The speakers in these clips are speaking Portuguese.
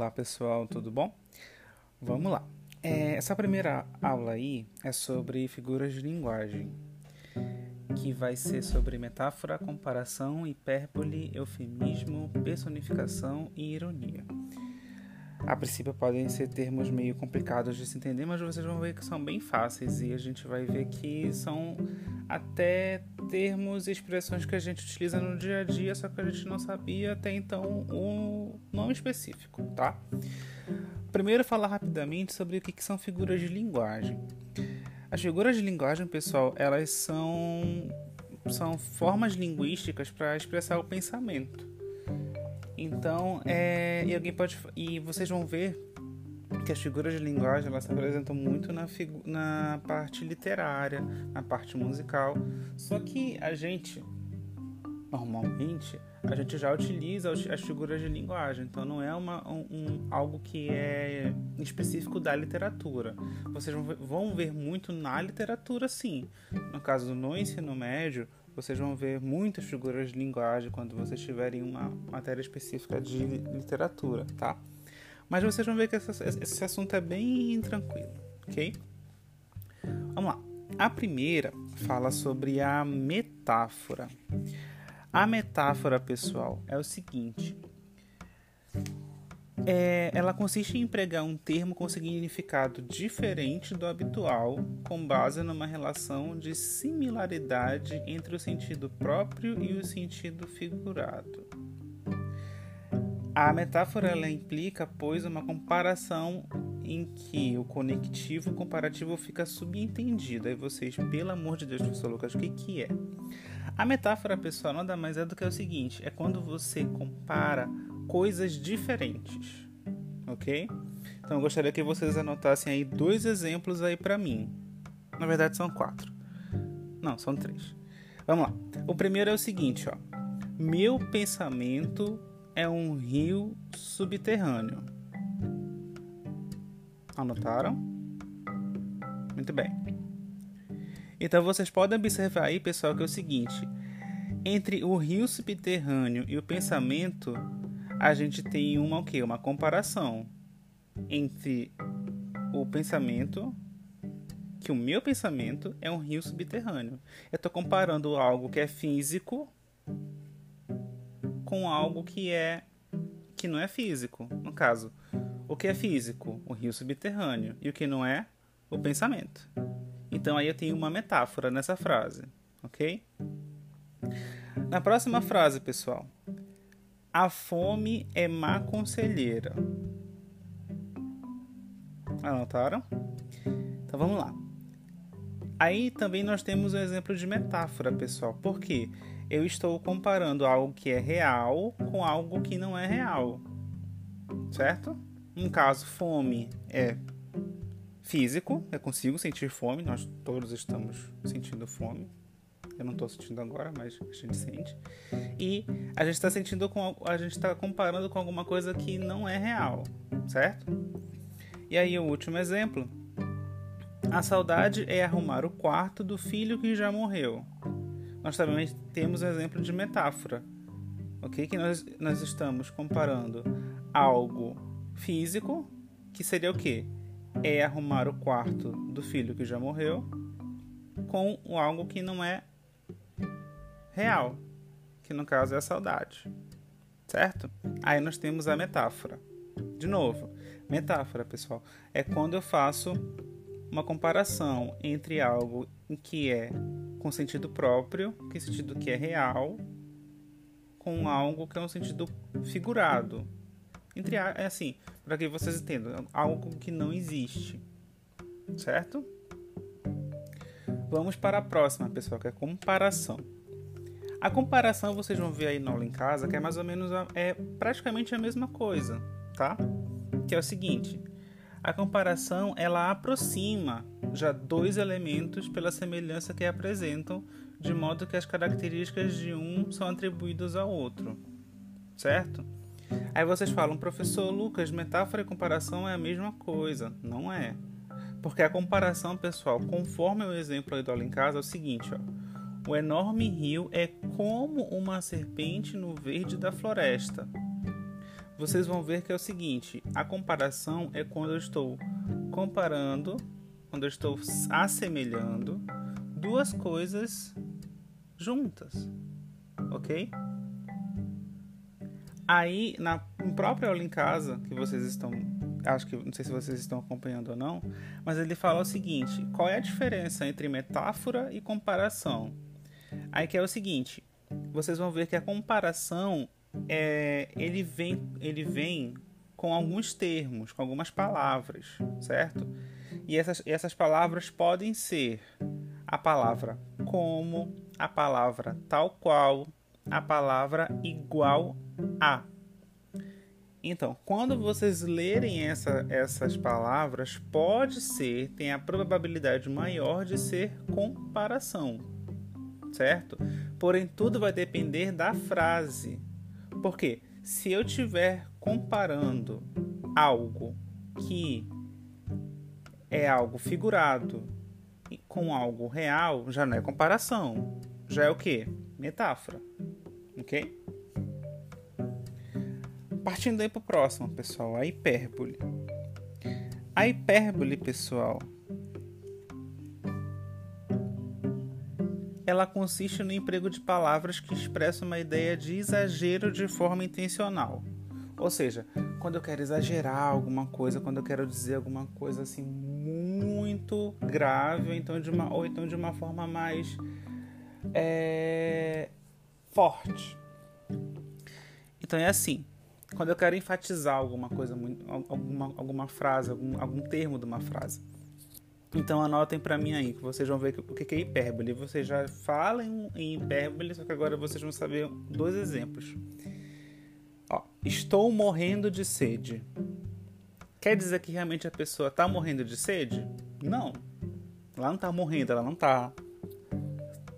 Olá pessoal, tudo bom? Vamos lá. É, essa primeira aula aí é sobre figuras de linguagem, que vai ser sobre metáfora, comparação, hipérbole, eufemismo, personificação e ironia. A princípio podem ser termos meio complicados de se entender, mas vocês vão ver que são bem fáceis e a gente vai ver que são até termos e expressões que a gente utiliza no dia a dia, só que a gente não sabia até então o nome específico, tá? Primeiro falar rapidamente sobre o que são figuras de linguagem. As figuras de linguagem, pessoal, elas são são formas linguísticas para expressar o pensamento. Então, é, e alguém pode e vocês vão ver que as figuras de linguagem elas se apresentam muito na, na parte literária, na parte musical. Só que a gente normalmente a gente já utiliza as figuras de linguagem, então não é uma, um, algo que é específico da literatura. Vocês vão ver, vão ver muito na literatura, sim. No caso no ensino médio, vocês vão ver muitas figuras de linguagem quando vocês tiverem uma matéria específica de literatura, tá? Mas vocês vão ver que esse, assunto é bem tranquilo, ok? Vamos lá. A primeira fala sobre a metáfora. A metáfora, pessoal, é o seguinte: é, ela consiste em empregar um termo com significado diferente do habitual, com base numa relação de similaridade entre o sentido próprio e o sentido figurado. A metáfora ela implica, pois, uma comparação em que o conectivo comparativo fica subentendido. Aí vocês, pelo amor de Deus, professor Lucas, o que, que é? A metáfora, pessoal, nada mais é do que o seguinte: é quando você compara coisas diferentes, ok? Então eu gostaria que vocês anotassem aí dois exemplos aí para mim. Na verdade são quatro. Não, são três. Vamos lá. O primeiro é o seguinte, ó. Meu pensamento é um rio subterrâneo. Anotaram? Muito bem. Então vocês podem observar aí, pessoal, que é o seguinte: entre o rio subterrâneo e o pensamento a gente tem uma o quê? Uma comparação entre o pensamento que o meu pensamento é um rio subterrâneo. Eu estou comparando algo que é físico com algo que é que não é físico. No caso, o que é físico? O rio subterrâneo. E o que não é? O pensamento. Então aí eu tenho uma metáfora nessa frase, ok? Na próxima frase, pessoal, a fome é má conselheira. Anotaram? Então vamos lá. Aí também nós temos um exemplo de metáfora, pessoal. Por quê? Eu estou comparando algo que é real com algo que não é real. Certo? No caso, fome é físico, eu consigo sentir fome, nós todos estamos sentindo fome. Eu não estou sentindo agora, mas a gente sente. E a gente está sentindo com a gente está comparando com alguma coisa que não é real, certo? E aí o último exemplo. A saudade é arrumar o quarto do filho que já morreu. Nós também temos um exemplo de metáfora, ok? Que nós, nós estamos comparando algo físico, que seria o quê? É arrumar o quarto do filho que já morreu, com algo que não é real, que no caso é a saudade, certo? Aí nós temos a metáfora. De novo, metáfora, pessoal, é quando eu faço uma comparação entre algo que é com sentido próprio, que é sentido que é real, com algo que é um sentido figurado. Entre é assim, para que vocês entendam, algo que não existe. Certo? Vamos para a próxima, pessoal, que é comparação. A comparação vocês vão ver aí na aula em casa, que é mais ou menos a, é praticamente a mesma coisa, tá? Que é o seguinte: a comparação ela aproxima já dois elementos pela semelhança que apresentam, de modo que as características de um são atribuídas ao outro, certo? Aí vocês falam, professor Lucas, metáfora e comparação é a mesma coisa. Não é. Porque a comparação, pessoal, conforme o exemplo aí do aula em casa, é o seguinte, ó. O enorme rio é como uma serpente no verde da floresta. vocês vão ver que é o seguinte: a comparação é quando eu estou comparando, quando eu estou assemelhando duas coisas juntas, ok? Aí, na própria aula em casa, que vocês estão. Acho que não sei se vocês estão acompanhando ou não, mas ele fala o seguinte: qual é a diferença entre metáfora e comparação? Aí que é o seguinte: vocês vão ver que a comparação é, ele vem, ele vem com alguns termos, com algumas palavras, certo? E essas, essas palavras podem ser a palavra como, a palavra tal qual, a palavra igual a. Então, quando vocês lerem essa, essas palavras, pode ser, tem a probabilidade maior de ser comparação, certo? Porém, tudo vai depender da frase. Porque se eu estiver comparando algo que é algo figurado com algo real, já não é comparação. Já é o que? Metáfora. Ok? Partindo aí para o próximo, pessoal, a hipérbole. A hipérbole, pessoal, ela consiste no emprego de palavras que expressam uma ideia de exagero de forma intencional. Ou seja, quando eu quero exagerar alguma coisa, quando eu quero dizer alguma coisa assim muito grave, ou então de uma, ou então de uma forma mais é, forte. Então é assim, quando eu quero enfatizar alguma coisa, alguma, alguma frase, algum, algum termo de uma frase. Então anotem para mim aí, que vocês vão ver o que é hipérbole. Vocês já falam em hipérbole, só que agora vocês vão saber dois exemplos. Ó, estou morrendo de sede. Quer dizer que realmente a pessoa está morrendo de sede? Não. Ela não está morrendo, ela não está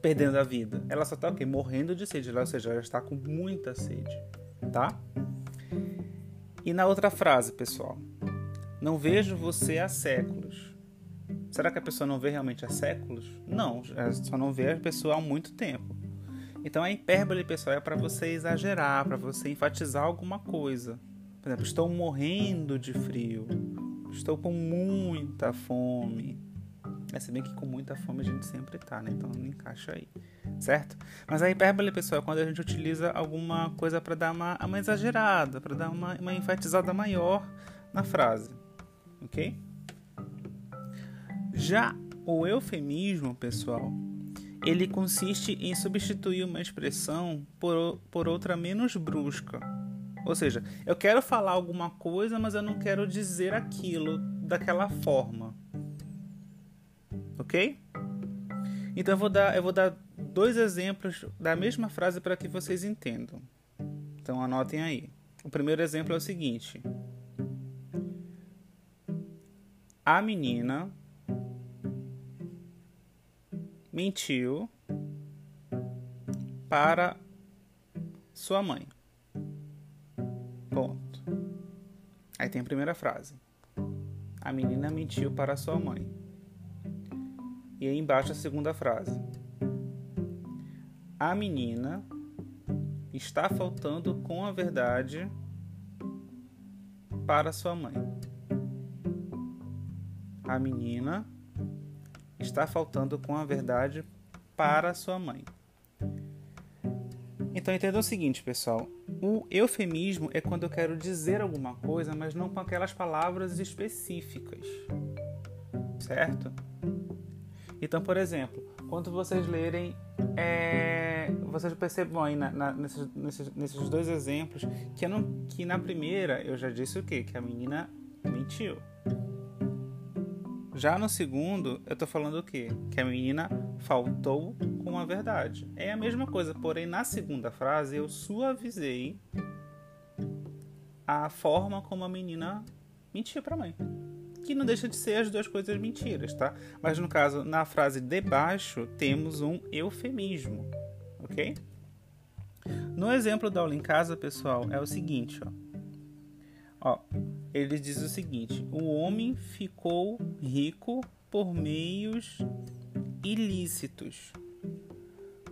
perdendo a vida. Ela só está o quê? Morrendo de sede, ou seja, ela está com muita sede, tá? E na outra frase, pessoal, não vejo você há séculos. Será que a pessoa não vê realmente há séculos? Não, só não vê a pessoa há muito tempo. Então a hipérbole, pessoal, é para você exagerar, para você enfatizar alguma coisa. Por exemplo, estou morrendo de frio. Estou com muita fome. É, se bem que com muita fome a gente sempre tá, né? Então não encaixa aí, certo? Mas a hipérbole, pessoal, é quando a gente utiliza alguma coisa para dar uma, uma exagerada, para dar uma, uma enfatizada maior na frase, ok? Já o eufemismo, pessoal, ele consiste em substituir uma expressão por, por outra menos brusca. Ou seja, eu quero falar alguma coisa, mas eu não quero dizer aquilo daquela forma. Ok? Então eu vou dar, eu vou dar dois exemplos da mesma frase para que vocês entendam. Então anotem aí. O primeiro exemplo é o seguinte: A menina mentiu para sua mãe. Ponto. Aí tem a primeira frase. A menina mentiu para sua mãe. E aí embaixo a segunda frase. A menina está faltando com a verdade para sua mãe. A menina está faltando com a verdade para sua mãe. Então entenda o seguinte, pessoal. O eufemismo é quando eu quero dizer alguma coisa, mas não com aquelas palavras específicas. Certo? Então, por exemplo, quando vocês lerem, é, vocês percebam aí na, na, nesses, nesses, nesses, dois exemplos que, não, que na primeira eu já disse o quê? Que a menina mentiu. Já no segundo, eu tô falando o quê? Que a menina faltou com a verdade. É a mesma coisa, porém na segunda frase eu suavizei a forma como a menina mentia para mãe. Que não deixa de ser as duas coisas mentiras, tá? Mas no caso, na frase de baixo, temos um eufemismo, ok? No exemplo da aula em casa, pessoal, é o seguinte, ó. Ó, ele diz o seguinte: o homem ficou rico por meios ilícitos.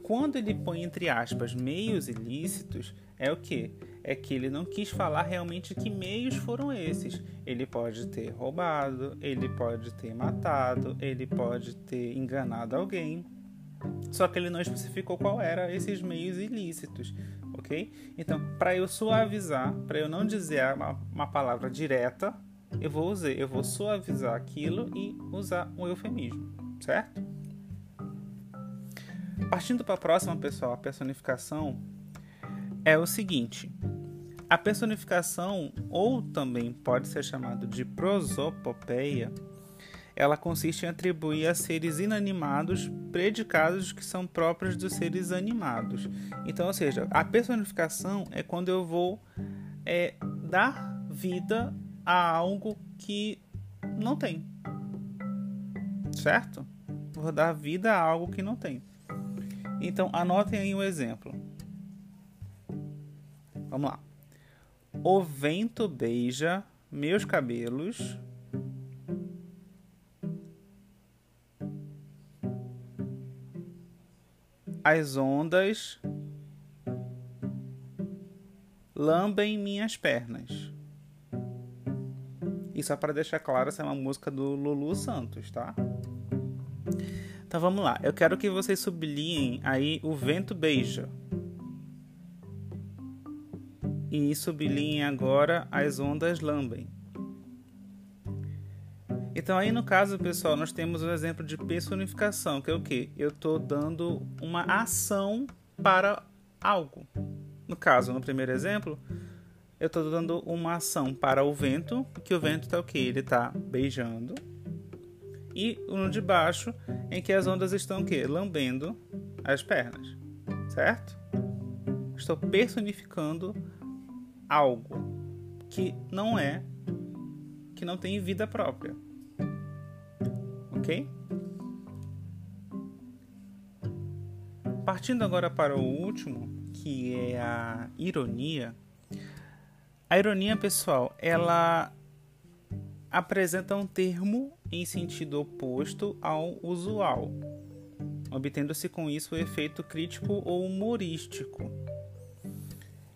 quando ele põe entre aspas meios ilícitos, é o que? É que ele não quis falar realmente que meios foram esses. Ele pode ter roubado, ele pode ter matado, ele pode ter enganado alguém. Só que ele não especificou qual era esses meios ilícitos, ok? Então, para eu suavizar, para eu não dizer uma, uma palavra direta, eu vou usar, eu vou suavizar aquilo e usar um eufemismo, certo? Partindo para a próxima, pessoal, a personificação é o seguinte: a personificação, ou também pode ser chamado de prosopopeia, ela consiste em atribuir a seres inanimados predicados que são próprios dos seres animados. Então, ou seja, a personificação é quando eu vou é, dar vida a algo que não tem. Certo? Vou dar vida a algo que não tem. Então, anotem aí um exemplo. Vamos lá. O vento beija meus cabelos. As ondas lambem minhas pernas. E só para deixar claro, essa é uma música do Lulu Santos, tá? Então vamos lá. Eu quero que vocês sublinhem aí o vento beija. E sublinhem agora as ondas lambem. Então aí no caso, pessoal, nós temos o exemplo de personificação, que é o que? Eu estou dando uma ação para algo. No caso, no primeiro exemplo, eu estou dando uma ação para o vento, que o vento está o que? Ele está beijando. E no de baixo, em que as ondas estão o quê? Lambendo as pernas. Certo? Estou personificando algo que não é, que não tem vida própria. Ok? Partindo agora para o último, que é a ironia a ironia, pessoal, ela apresenta um termo em sentido oposto ao usual, obtendo-se com isso o efeito crítico ou humorístico.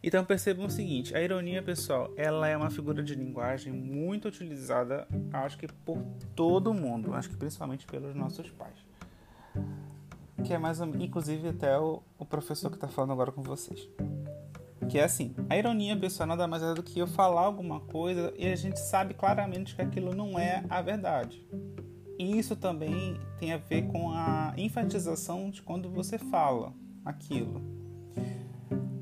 Então percebam o seguinte, a ironia, pessoal, ela é uma figura de linguagem muito utilizada, acho que por todo mundo, acho que principalmente pelos nossos pais. Que é mais, inclusive até o, o professor que está falando agora com vocês. Que é assim, a ironia, pessoal, nada mais é do que eu falar alguma coisa e a gente sabe claramente que aquilo não é a verdade. E isso também tem a ver com a enfatização de quando você fala aquilo.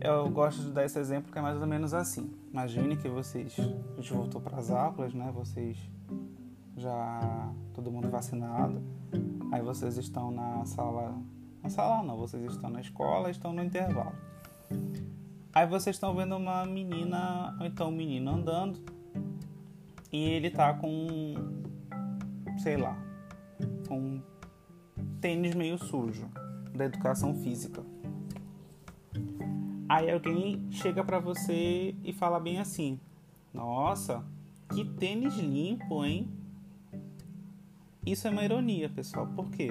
Eu gosto de dar esse exemplo que é mais ou menos assim. Imagine que vocês, a gente voltou para as aulas, né? Vocês já todo mundo vacinado. Aí vocês estão na sala, na sala não, vocês estão na escola, estão no intervalo. Aí vocês estão vendo uma menina, ou então um menino andando, e ele tá com, sei lá, com um tênis meio sujo da educação física. Aí alguém chega para você e fala bem assim: Nossa, que tênis limpo, hein? Isso é uma ironia, pessoal. Por quê?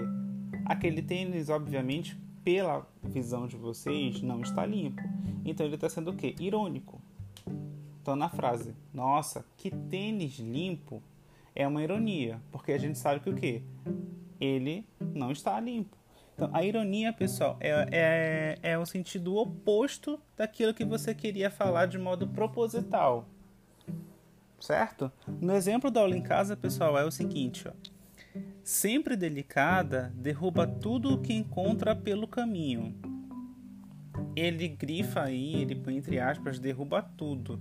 Aquele tênis, obviamente, pela visão de vocês, não está limpo. Então ele está sendo o quê? Irônico. Então na frase, nossa, que tênis limpo, é uma ironia, porque a gente sabe que o quê? Ele não está limpo. Então a ironia, pessoal, é, é, é o sentido oposto daquilo que você queria falar de modo proposital. Certo? No exemplo da aula em casa, pessoal, é o seguinte, ó. Sempre delicada, derruba tudo o que encontra pelo caminho ele grifa aí, ele põe entre aspas, derruba tudo,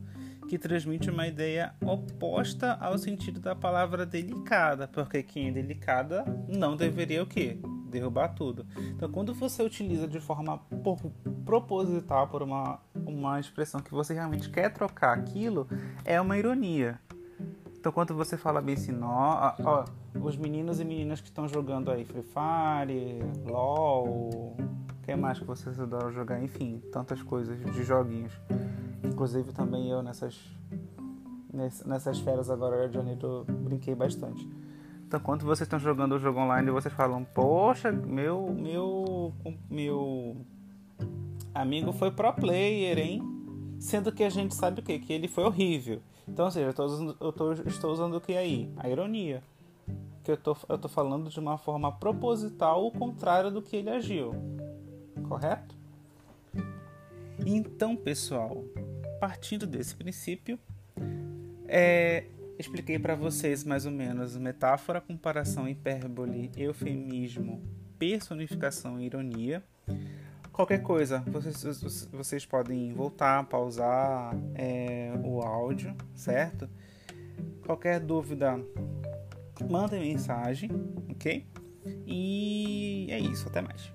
que transmite uma ideia oposta ao sentido da palavra delicada, porque quem é delicada não deveria o quê? Derrubar tudo. Então, quando você utiliza de forma proposital por uma, uma expressão que você realmente quer trocar aquilo, é uma ironia. Então, quando você fala bem assim, ó, ó, os meninos e meninas que estão jogando aí Free Fire, LOL, que mais que vocês adoram jogar? Enfim, tantas coisas de joguinhos. Inclusive também eu nessas nessas férias agora de janeiro brinquei bastante. Quando vocês estão jogando o jogo online, vocês falam: Poxa, meu, meu, meu amigo foi pro player, hein? Sendo que a gente sabe o quê? Que ele foi horrível. Então, ou seja, eu, tô usando, eu tô, estou usando o que aí? A ironia. Que eu tô, eu tô falando de uma forma proposital o contrário do que ele agiu. Correto? Então, pessoal, partindo desse princípio, é, expliquei para vocês mais ou menos metáfora, comparação, hipérbole, eufemismo, personificação e ironia. Qualquer coisa, vocês, vocês podem voltar, pausar é, o áudio, certo? Qualquer dúvida, mandem mensagem, ok? E é isso, até mais.